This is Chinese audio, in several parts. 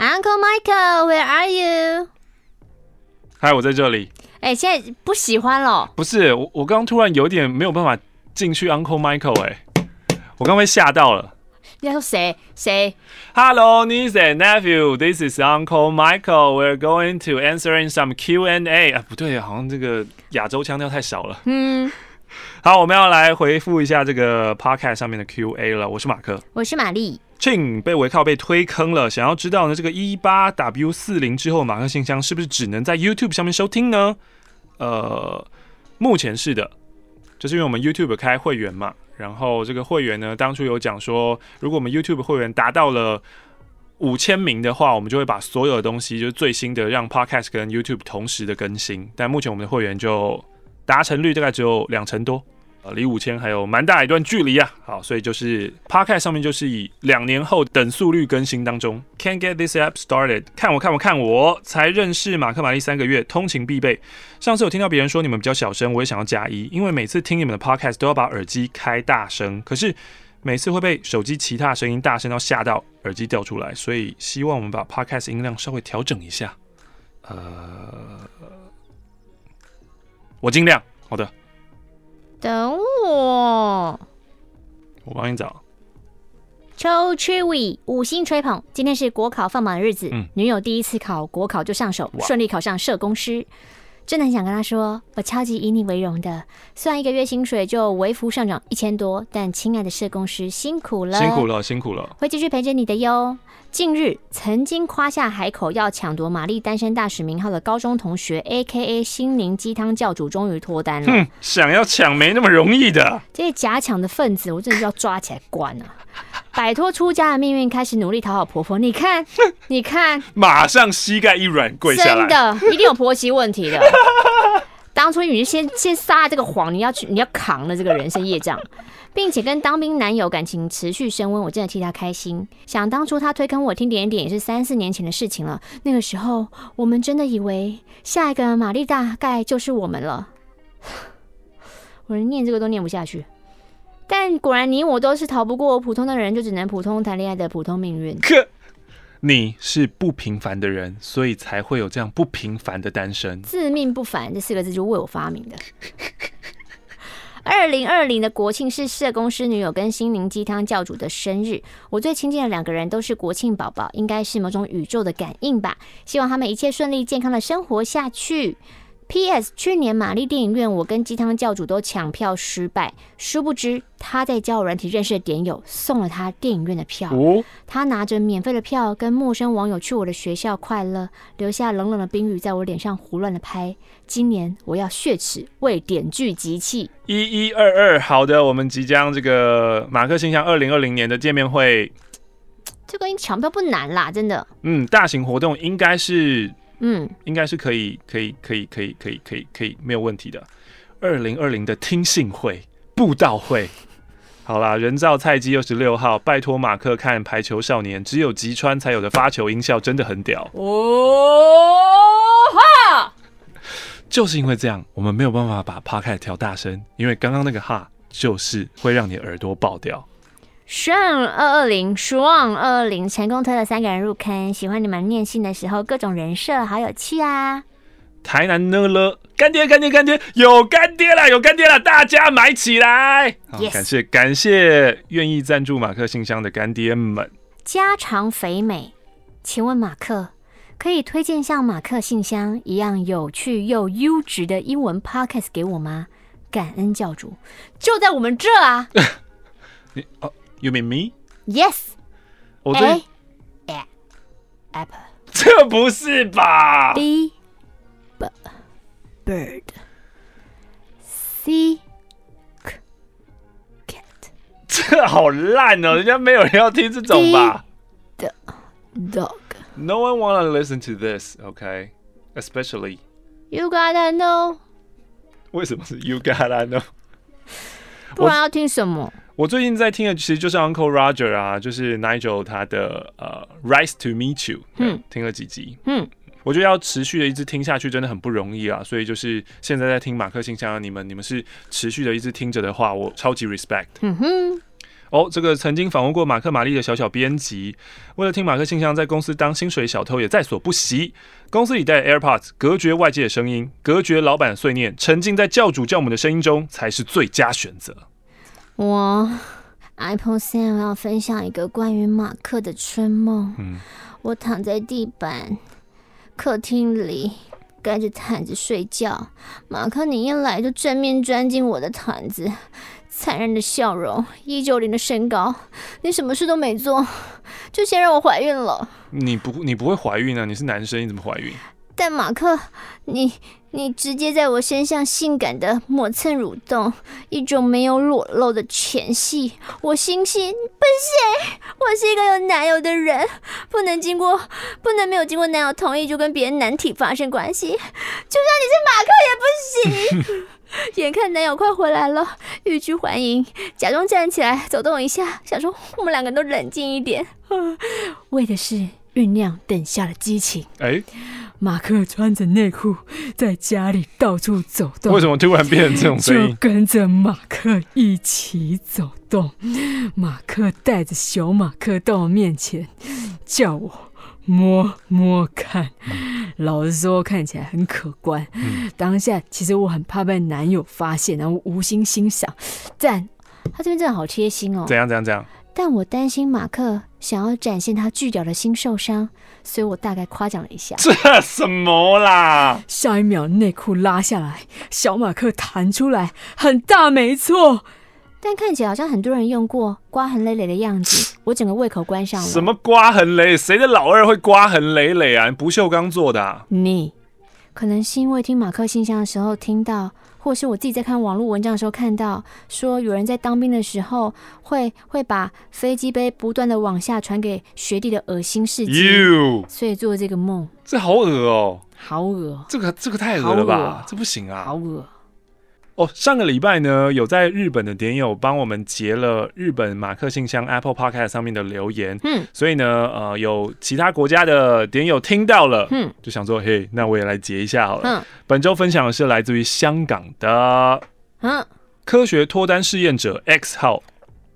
Uncle Michael，Where are you？嗨，我在这里。哎、欸，现在不喜欢了？不是，我我刚刚突然有点没有办法进去 Uncle Michael，哎，我刚被吓到了。你要说谁？谁？Hello, niece and nephew, this is Uncle Michael. We're going to answering some Q&A。啊，不对，好像这个亚洲腔调太少了。嗯。好，我们要来回复一下这个 Podcast 上面的 Q&A 了。我是马克，我是玛丽。Ching 被维靠被推坑了，想要知道呢，这个一八 W 四零之后，马克信箱是不是只能在 YouTube 上面收听呢？呃，目前是的，就是因为我们 YouTube 开会员嘛，然后这个会员呢，当初有讲说，如果我们 YouTube 会员达到了五千名的话，我们就会把所有的东西，就是最新的，让 Podcast 跟 YouTube 同时的更新。但目前我们的会员就达成率大概只有两成多。呃，离五千还有蛮大一段距离啊。好，所以就是 Podcast 上面就是以两年后等速率更新当中。Can't get this app started。看我看我看我才认识马克玛丽三个月，通勤必备。上次有听到别人说你们比较小声，我也想要加一，因为每次听你们的 Podcast 都要把耳机开大声，可是每次会被手机其他声音大声到吓到耳机掉出来，所以希望我们把 Podcast 音量稍微调整一下。呃，我尽量。好的。等我，我帮你找。Cho Chewy 五星吹捧，今天是国考放榜的日子，嗯，女友第一次考国考就上手，顺利考上社工师。真的很想跟他说，我超级以你为荣的。虽然一个月薪水就微幅上涨一千多，但亲爱的社工师辛苦了，辛苦了，辛苦了，会继续陪着你的哟。近日曾经夸下海口要抢夺玛丽单身大使名号的高中同学，A.K.A. 心灵鸡汤教主，终于脱单了。哼，想要抢没那么容易的。这些假抢的分子，我真的是要抓起来关啊！摆脱出家的命运，开始努力讨好婆婆。你看，你看，马上膝盖一软跪下来。真的，一定有婆媳问题的。当初你就先先撒这个谎，你要去，你要扛了这个人生业障，并且跟当兵男友感情持续升温，我真的替他开心。想当初他推坑我听点点，也是三四年前的事情了。那个时候，我们真的以为下一个玛丽大概就是我们了。我连念这个都念不下去。但果然，你我都是逃不过普通的人，就只能普通谈恋爱的普通命运。可你是不平凡的人，所以才会有这样不平凡的单身。自命不凡这四个字就为我发明的。二零二零的国庆是社工师女友跟心灵鸡汤教主的生日，我最亲近的两个人都是国庆宝宝，应该是某种宇宙的感应吧。希望他们一切顺利，健康的生活下去。P.S. 去年玛丽电影院，我跟鸡汤教主都抢票失败。殊不知他在交友软体认识的点友送了他电影院的票。哦，他拿着免费的票跟陌生网友去我的学校快乐，留下冷冷的冰雨在我脸上胡乱的拍。今年我要血耻为点聚集气。一一二二，好的，我们即将这个马克信箱二零二零年的见面会，这个抢票不难啦，真的。嗯，大型活动应该是。嗯，应该是可以，可以，可以，可以，可以，可以，可以，没有问题的。二零二零的听信会、布道会，好啦，人造菜鸡二十六号，拜托马克看排球少年，只有吉川才有的发球音效真的很屌哦哈！就是因为这样，我们没有办法把 Podcast 调大声，因为刚刚那个哈就是会让你耳朵爆掉。Strong 二二零，Strong 二二零，成功推了三个人入坑。喜欢你们念信的时候，各种人设好有趣啊！台南呢了，干爹干爹干爹，有干爹了有干爹了，大家买起来！好感谢感谢愿意赞助马克信箱的干爹们。家常肥美，请问马克可以推荐像马克信箱一样有趣又优质的英文 Podcast 给我吗？感恩教主，就在我们这啊！你哦。You mean me? Yes. A, A apple. 这不是吧？B b bird. C cat. 这好烂哦，人家没有人要听这种吧？D dog. No one wanna listen to this, okay? Especially. You gotta know. 为什么是 You gotta know？不然要听什么？ 我最近在听的其实就是 Uncle Roger 啊，就是 Nigel 他的呃 Rise to Meet You，嗯，听了几集，嗯，我觉得要持续的一直听下去真的很不容易啊，所以就是现在在听马克信箱的你们，你们是持续的一直听着的话，我超级 respect。嗯哼哦，这个曾经访问过马克·玛丽的小小编辑，为了听马克信箱，在公司当薪水小偷也在所不惜。公司里带 AirPods，隔绝外界的声音，隔绝老板的碎念，沉浸在教主教母的声音中，才是最佳选择。我 Apple 三我要分享一个关于马克的春梦。嗯，我躺在地板客厅里，盖着毯子睡觉。马克，你一来就正面钻进我的毯子。残忍的笑容，一九零的身高，你什么事都没做，就先让我怀孕了。你不，你不会怀孕啊？你是男生，你怎么怀孕？但马克，你你直接在我身上性感的磨蹭蠕动，一种没有裸露的前戏，我心想不行，我是一个有男友的人，不能经过，不能没有经过男友同意就跟别人男体发生关系，就算你是马克也不行。眼看男友快回来了，欲拒还迎，假装站起来走动一下，想说我们两个都冷静一点，为的是酝酿等下的激情。哎，马克穿着内裤在家里到处走动，为什么突然变成这种声音？就跟着马克一起走动。马克带着小马克到我面前，叫我。摸摸看，老实说看起来很可观。嗯、当下其实我很怕被男友发现，然后无心欣赏。赞他这边真的好贴心哦。怎样怎样怎样？但我担心马克想要展现他巨屌的心受伤，所以我大概夸奖了一下。这什么啦？下一秒内裤拉下来，小马克弹出来，很大没错。但看起来好像很多人用过，刮痕累累的样子，我整个胃口关上了。什么刮痕累？谁的老二会刮痕累累啊？不锈钢做的啊？你可能是因为听马克信箱的时候听到，或是我自己在看网络文章的时候看到，说有人在当兵的时候会会把飞机杯不断的往下传给学弟的恶心事迹所以做这个梦。这好恶哦，好恶，这个这个太恶了吧？这不行啊，好恶。哦，上个礼拜呢，有在日本的点友帮我们截了日本马克信箱 Apple Podcast 上面的留言，嗯，所以呢，呃，有其他国家的点友听到了，嗯，就想说，嘿，那我也来截一下好了。嗯，本周分享的是来自于香港的，嗯，科学脱单试验者 X 号。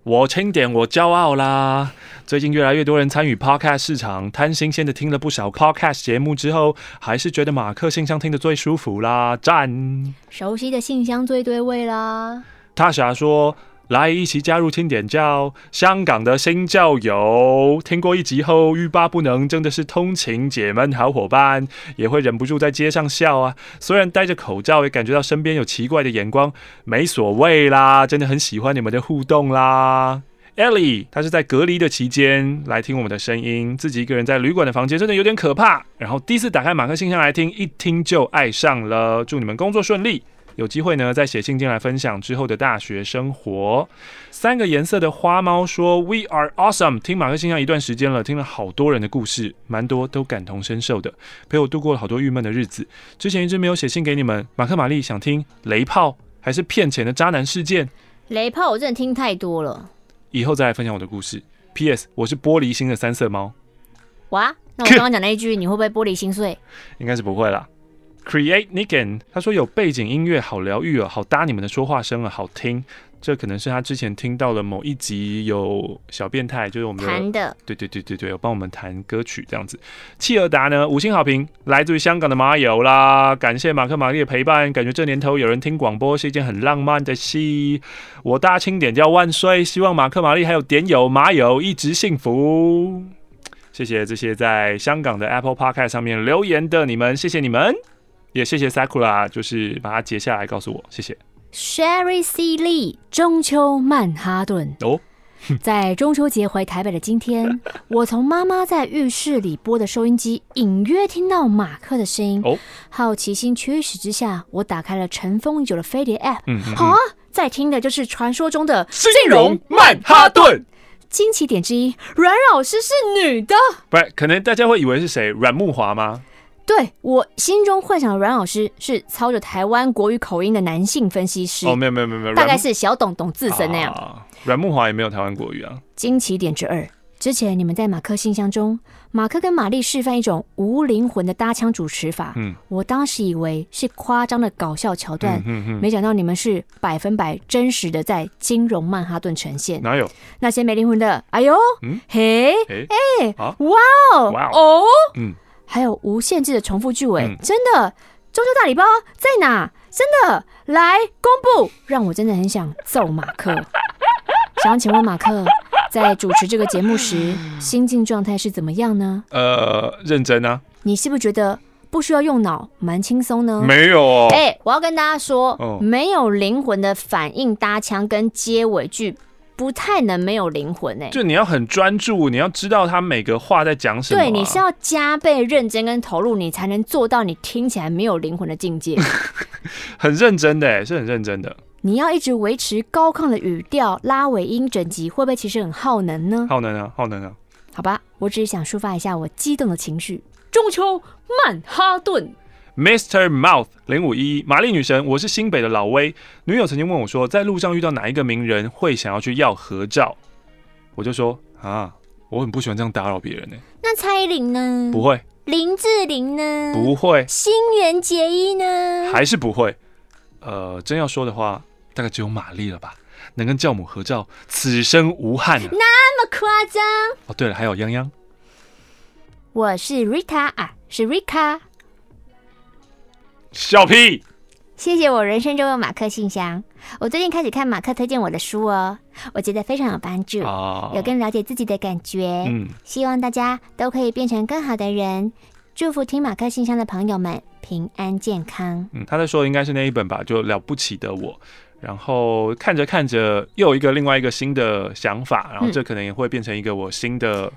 我清点，我骄傲啦！最近越来越多人参与 Podcast 市场，贪新鲜的听了不少 Podcast 节目之后，还是觉得马克信箱听得最舒服啦，赞！熟悉的信箱最对味啦。塔莎说。来一起加入听点教，香港的新教友听过一集后欲罢不能，真的是通勤姐们好伙伴，也会忍不住在街上笑啊。虽然戴着口罩，也感觉到身边有奇怪的眼光，没所谓啦，真的很喜欢你们的互动啦。Ellie，她是在隔离的期间来听我们的声音，自己一个人在旅馆的房间，真的有点可怕。然后第一次打开马克信箱来听，一听就爱上了。祝你们工作顺利。有机会呢，再写信进来分享之后的大学生活。三个颜色的花猫说：“We are awesome。”听马克信箱一段时间了，听了好多人的故事，蛮多都感同身受的，陪我度过了好多郁闷的日子。之前一直没有写信给你们，马克、玛丽想听雷炮还是骗钱的渣男事件？雷炮我真的听太多了，以后再来分享我的故事。P.S. 我是玻璃心的三色猫。哇，那我刚刚讲那一句，你会不会玻璃心碎？应该是不会啦。Create Nicken，他说有背景音乐好疗愈哦，好搭你们的说话声啊，好听。这可能是他之前听到了某一集有小变态，就是我们弹的，对对对对对，有帮我们弹歌曲这样子。契尔达呢，五星好评，来自于香港的马友啦，感谢马克玛丽的陪伴，感觉这年头有人听广播是一件很浪漫的事。我大清点叫万岁，希望马克玛丽还有点友马友一直幸福。谢谢这些在香港的 Apple Podcast 上面留言的你们，谢谢你们。也谢谢 Sakura，就是把它截下来告诉我，谢谢。Sherry C Lee，中秋曼哈顿哦，在中秋节回台北的今天，我从妈妈在浴室里播的收音机隐约听到马克的声音哦。好奇心驱使之下，我打开了尘封已久的飞碟 App，好啊，在听的就是传说中的金融曼哈顿。惊奇点之一，阮老师是女的，不是？可能大家会以为是谁？阮木华吗？对，我心中幻想的阮老师是操着台湾国语口音的男性分析师。哦，没有没有没有没有，大概是小董董自身那样。阮木华也没有台湾国语啊。惊奇点之二，之前你们在马克信箱中，马克跟玛丽示范一种无灵魂的搭腔主持法，嗯，我当时以为是夸张的搞笑桥段，嗯嗯，没想到你们是百分百真实的在金融曼哈顿呈现。哪有？那些没灵魂的，哎呦，嗯？嘿，哎哇哦，哇哦，嗯，还有无限制的重复句尾，嗯真的，中秋大礼包在哪？真的，来公布，让我真的很想揍马克。想要请问马克，在主持这个节目时，心境状态是怎么样呢？呃，认真啊？你是不是觉得不需要用脑，蛮轻松呢？没有哦。哎、欸，我要跟大家说，哦没有灵魂的反应搭腔跟结尾句，不太能没有灵魂哎、欸。就你要很专注，你要知道他每个话在讲什么、啊。对，你是要加倍认真跟投入，你才能做到你听起来没有灵魂的境界。很认真的，哎，是很认真的。你要一直维持高亢的语调，拉尾音整集，会不会其实很耗能呢？耗能啊，耗能啊。好吧，我只是想抒发一下我激动的情绪。中秋曼哈顿，Mr. Mouth 零五一，玛丽女神，我是新北的老威。女友曾经问我说，在路上遇到哪一个名人会想要去要合照？我就说啊，我很不喜欢这样打扰别人呢。那蔡依林呢？不会。林志玲呢？不会。新垣结衣呢？还是不会。呃，真要说的话。大概只有玛丽了吧，能跟教母合照，此生无憾啊！那么夸张？哦，对了，还有泱泱。我是 Rita 啊，是 Rika。笑屁！谢谢我人生中的马克信箱。我最近开始看马克推荐我的书哦，我觉得非常有帮助，哦、有更了解自己的感觉。嗯，希望大家都可以变成更好的人。祝福听马克信箱的朋友们平安健康。嗯，他在说的应该是那一本吧，就了不起的我。然后看着看着，又有一个另外一个新的想法，然后这可能也会变成一个我新的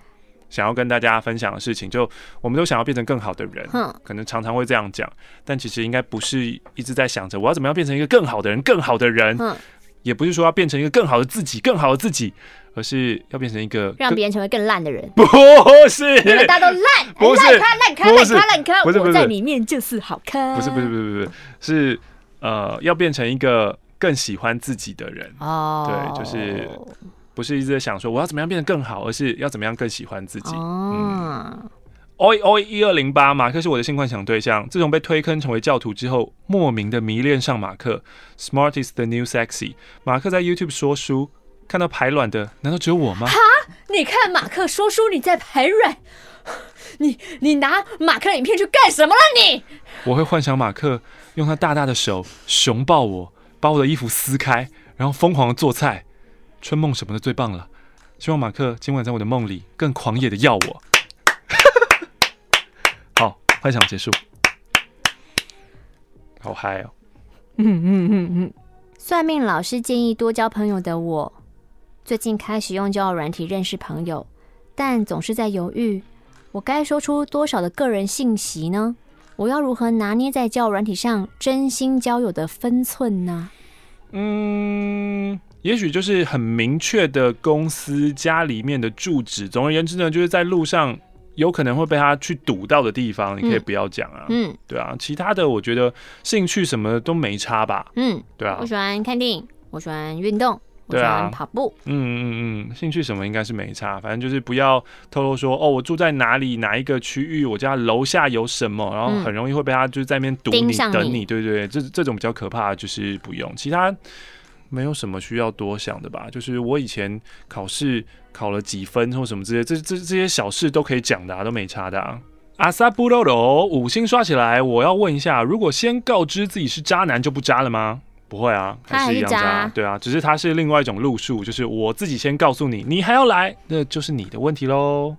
想要跟大家分享的事情。就我们都想要变成更好的人，可能常常会这样讲，但其实应该不是一直在想着我要怎么样变成一个更好的人，更好的人，也不是说要变成一个更好的自己，更好的自己，而是要变成一个让别人成为更烂的人。不是，你们大家都烂，不是烂咖烂咖烂咖烂咖，不是，我在里面就是好咖。不是，不是，不是，不是，是呃，要变成一个。更喜欢自己的人哦，对，就是不是一直在想说我要怎么样变得更好，而是要怎么样更喜欢自己。哦、嗯，oi oi 一二零八，马克是我的性幻想对象。自从被推坑成为教徒之后，莫名的迷恋上马克。Smart is the new sexy。马克在 YouTube 说书，看到排卵的，难道只有我吗？哈，你看马克说书，你在排卵？你你拿马克的影片去干什么了？你？我会幻想马克用他大大的手熊抱我。把我的衣服撕开，然后疯狂的做菜，春梦什么的最棒了。希望马克今晚在我的梦里更狂野的要我。好，幻想结束。好嗨哦！嗯嗯嗯嗯。算命老师建议多交朋友的我，最近开始用交友软体认识朋友，但总是在犹豫，我该说出多少的个人信息呢？我要如何拿捏在交友软体上真心交友的分寸呢？嗯，也许就是很明确的公司家里面的住址。总而言之呢，就是在路上有可能会被他去堵到的地方，你可以不要讲啊。嗯，对啊，其他的我觉得兴趣什么的都没差吧。嗯，对啊，我喜欢看电影，我喜欢运动。对啊，跑步。嗯嗯嗯，兴趣什么应该是没差，反正就是不要透露说哦，我住在哪里哪一个区域，我家楼下有什么，然后很容易会被他就是在那边堵你，你等你，对对对，这这种比较可怕就是不用，其他没有什么需要多想的吧。就是我以前考试考了几分或什么之类，这这这些小事都可以讲的啊，都没差的啊。阿萨布罗罗五星刷起来，我要问一下，如果先告知自己是渣男就不渣了吗？不会啊，还是一样渣，对啊，只是他是另外一种路数，就是我自己先告诉你，你还要来，那就是你的问题喽。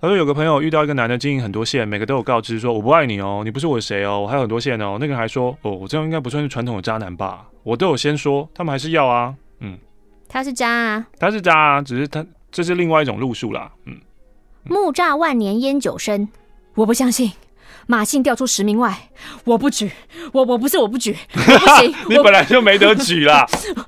他说有个朋友遇到一个男的经营很多线，每个都有告知说我不爱你哦，你不是我的谁哦，我还有很多线哦。那个人还说哦，我这样应该不算是传统的渣男吧？我都有先说，他们还是要啊，嗯，他是渣啊，他是渣啊，只是他这是另外一种路数啦，嗯。木栅万年烟酒深，我不相信。马信调出十名外，我不举，我我不是我不举，我不行。你本来就没得举啦，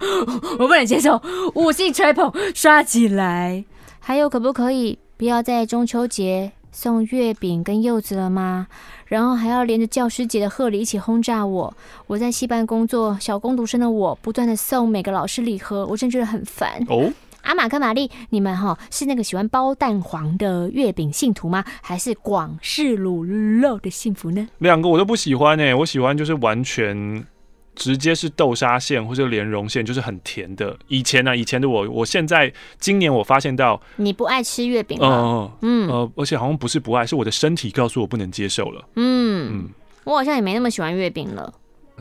我不能接受。五星吹捧刷起来，还有可不可以不要在中秋节送月饼跟柚子了吗？然后还要连着教师节的贺礼一起轰炸我。我在戏班工作，小工读生的我不断的送每个老师礼盒，我真觉得很烦。哦，阿玛克玛丽，你们哈是那个喜欢包蛋黄的月饼信徒吗？还是广式卤肉的幸福呢？两个我都不喜欢呢、欸。我喜欢就是完全直接是豆沙馅或者莲蓉馅，就是很甜的。以前呢、啊，以前的我，我现在今年我发现到你不爱吃月饼了，嗯呃，而且好像不是不爱，是我的身体告诉我不能接受了。嗯嗯，我好像也没那么喜欢月饼了。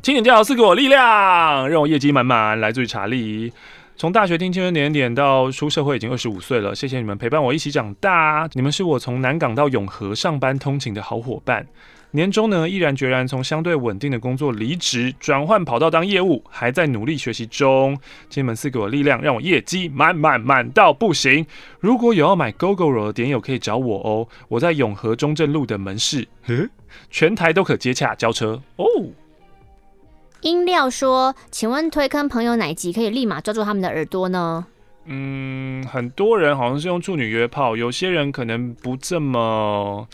青点教赐给我力量，让我业绩满满。来自于查理。从大学听青春点点到出社会已经二十五岁了，谢谢你们陪伴我一起长大。你们是我从南港到永和上班通勤的好伙伴。年终呢，毅然决然从相对稳定的工作离职，转换跑道当业务，还在努力学习中。请你们赐给我力量，让我业绩满满满到不行。如果有要买 Gogoro 的点友可以找我哦，我在永和中正路的门市，全台都可接洽交车哦。音料说：“请问推坑朋友哪集可以立马抓住他们的耳朵呢？”嗯，很多人好像是用处女约炮，有些人可能不这么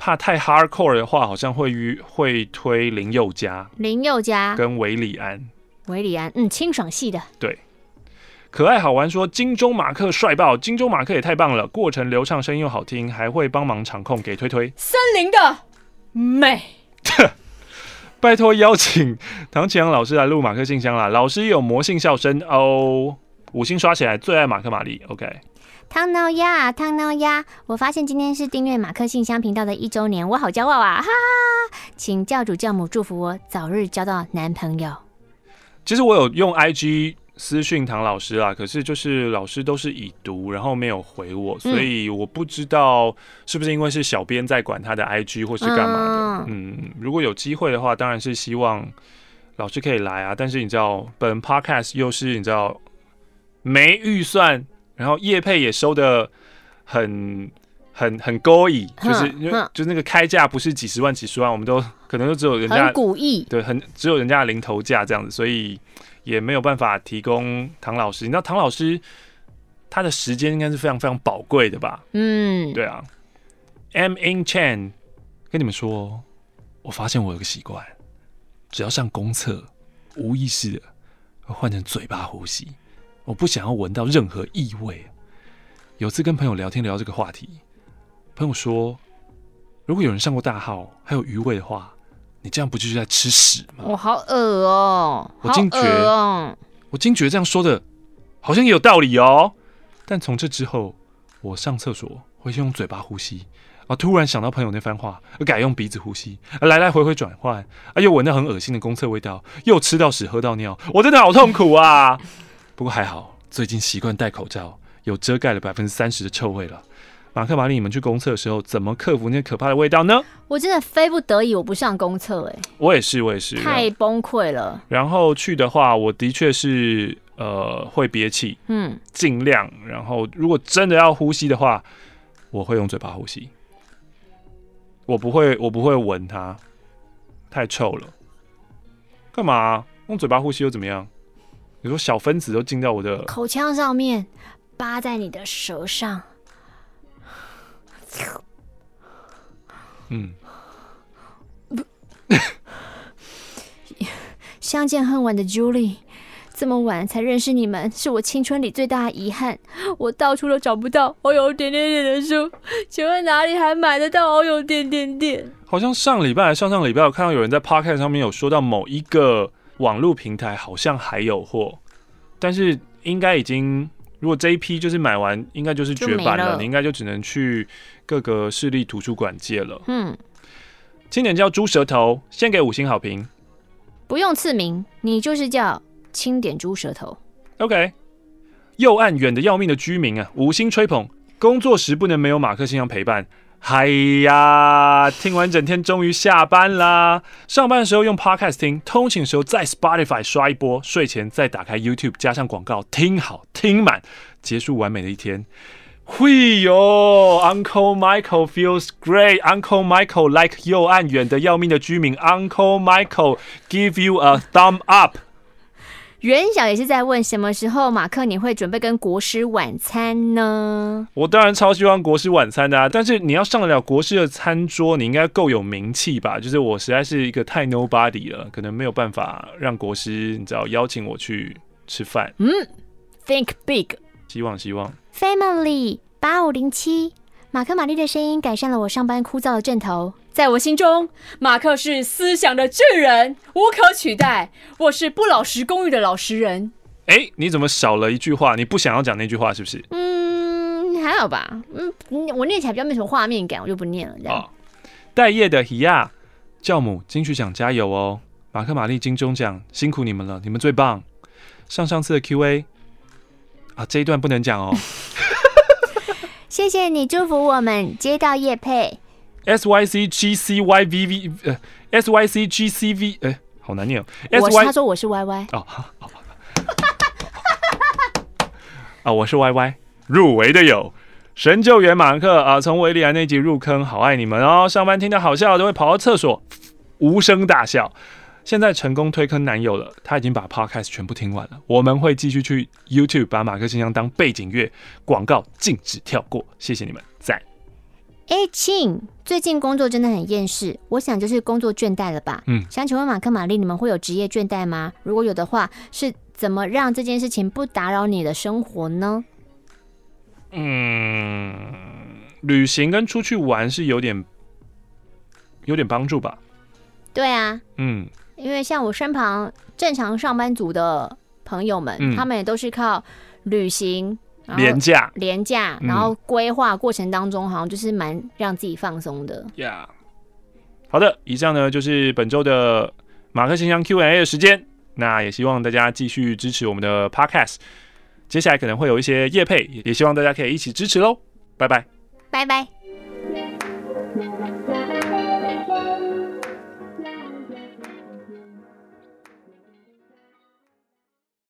怕太 hardcore 的话，好像会会推林宥嘉、林宥嘉跟韦礼安、韦礼安，嗯，清爽系的。对，可爱好玩说金钟马克帅爆，金钟马克也太棒了，过程流畅，声音又好听，还会帮忙场控给推推。森林的美。拜托邀请唐启阳老师来录马克信箱啦！老师有魔性笑声哦，五星刷起来，最爱马克玛丽。OK，汤老鸭，汤老鸭，我发现今天是订阅马克信箱频道的一周年，我好骄傲啊！哈，请教主教母祝福我早日交到男朋友。其实我有用 IG。私讯唐老师啦，可是就是老师都是已读，然后没有回我，所以我不知道是不是因为是小编在管他的 IG 或是干嘛的。嗯，如果有机会的话，当然是希望老师可以来啊。但是你知道，本 Podcast 又是你知道没预算，然后叶配也收的很很很高矣，就是因为就是那个开价不是几十万几十万，我们都可能都只有人家古意，对，很只有人家的零头价这样子，所以。也没有办法提供唐老师，你知道唐老师他的时间应该是非常非常宝贵的吧？嗯，对啊。M in Chan 跟你们说，我发现我有个习惯，只要上公厕，无意识的会换成嘴巴呼吸，我不想要闻到任何异味。有次跟朋友聊天聊这个话题，朋友说，如果有人上过大号还有余味的话。你这样不就是在吃屎吗？我好恶哦！我惊觉，哦、我惊觉这样说的，好像也有道理哦。但从这之后，我上厕所会先用嘴巴呼吸，啊，突然想到朋友那番话，而改用鼻子呼吸，啊，来来回回转换，啊，又闻到很恶心的公厕味道，又吃到屎喝到尿，我真的好痛苦啊！不过还好，最近习惯戴口罩，有遮盖了百分之三十的臭味了。马克、玛丽，你们去公厕的时候怎么克服那可怕的味道呢？我真的非不得已我不上公厕，哎，我也是，我也是，太崩溃了。然后去的话，我的确是呃会憋气，嗯，尽量。然后如果真的要呼吸的话，我会用嘴巴呼吸，我不会，我不会闻它，太臭了。干嘛用嘴巴呼吸又怎么样？你说小分子都进到我的口腔上面，扒在你的舌上。嗯，不，相见恨晚的 Julie，这么晚才认识你们，是我青春里最大的遗憾。我到处都找不到“好友点点点”的书，请问哪里还买得到“好友点点点”？好像上礼拜、上上礼拜，我看到有人在 Podcast 上面有说到某一个网络平台好像还有货，但是应该已经。如果这一批就是买完，应该就是绝版了，了你应该就只能去各个市立图书馆借了。嗯，青点叫猪舌头，先给五星好评。不用赐名，你就是叫轻点猪舌头。OK。右岸远的要命的居民啊，五星吹捧。工作时不能没有马克信箱陪伴。嗨呀！听完整天，终于下班啦。上班的时候用 Podcast 听，通勤的时候在 Spotify 刷一波，睡前再打开 YouTube 加上广告，听好听满，结束完美的一天。嘿哟，Uncle Michael feels great. Uncle Michael like 右岸远的要命的居民。Uncle Michael give you a thumb up. 袁小也是在问什么时候马克你会准备跟国师晚餐呢？我当然超希望国师晚餐的啊，但是你要上得了国师的餐桌，你应该够有名气吧？就是我实在是一个太 nobody 了，可能没有办法让国师你知道邀请我去吃饭。嗯，Think big。希望希望。Family 八五零七，马克·玛丽的声音改善了我上班枯燥的阵头。在我心中，马克是思想的巨人，无可取代。我是不老实公寓的老实人。哎、欸，你怎么少了一句话？你不想要讲那句话是不是？嗯，还好吧。嗯，我念起来比较没什么画面感，我就不念了。这样。哦，待业的希亚教母金曲奖加油哦！马克玛丽金钟奖辛苦你们了，你们最棒。上上次的 Q&A 啊，这一段不能讲哦。谢谢你祝福我们接到叶配。S Y C G C Y V V 呃，S Y C G C V 哎，好难念哦。S Y 他说我是 Y Y 哦，好，好，好。啊，我是 Y Y，入围的有神救援马克啊，从维里安那集入坑，好爱你们哦。上班听到好笑都会跑到厕所无声大笑。现在成功推坑男友了，他已经把 podcast 全部听完了。我们会继续去 YouTube 把马克信箱当背景乐，广告禁止跳过。谢谢你们，赞。哎，亲，最近工作真的很厌世，我想就是工作倦怠了吧？嗯，想请问马克、玛丽，你们会有职业倦怠吗？如果有的话，是怎么让这件事情不打扰你的生活呢？嗯，旅行跟出去玩是有点有点帮助吧？对啊，嗯。因为像我身旁正常上班族的朋友们，嗯、他们也都是靠旅行、廉价、廉价，然后规划过程当中，好像就是蛮让自己放松的。呀、yeah.，好的，以上呢就是本周的马克信箱 Q&A 的时间。那也希望大家继续支持我们的 Podcast，接下来可能会有一些夜配，也希望大家可以一起支持喽。拜拜，拜拜。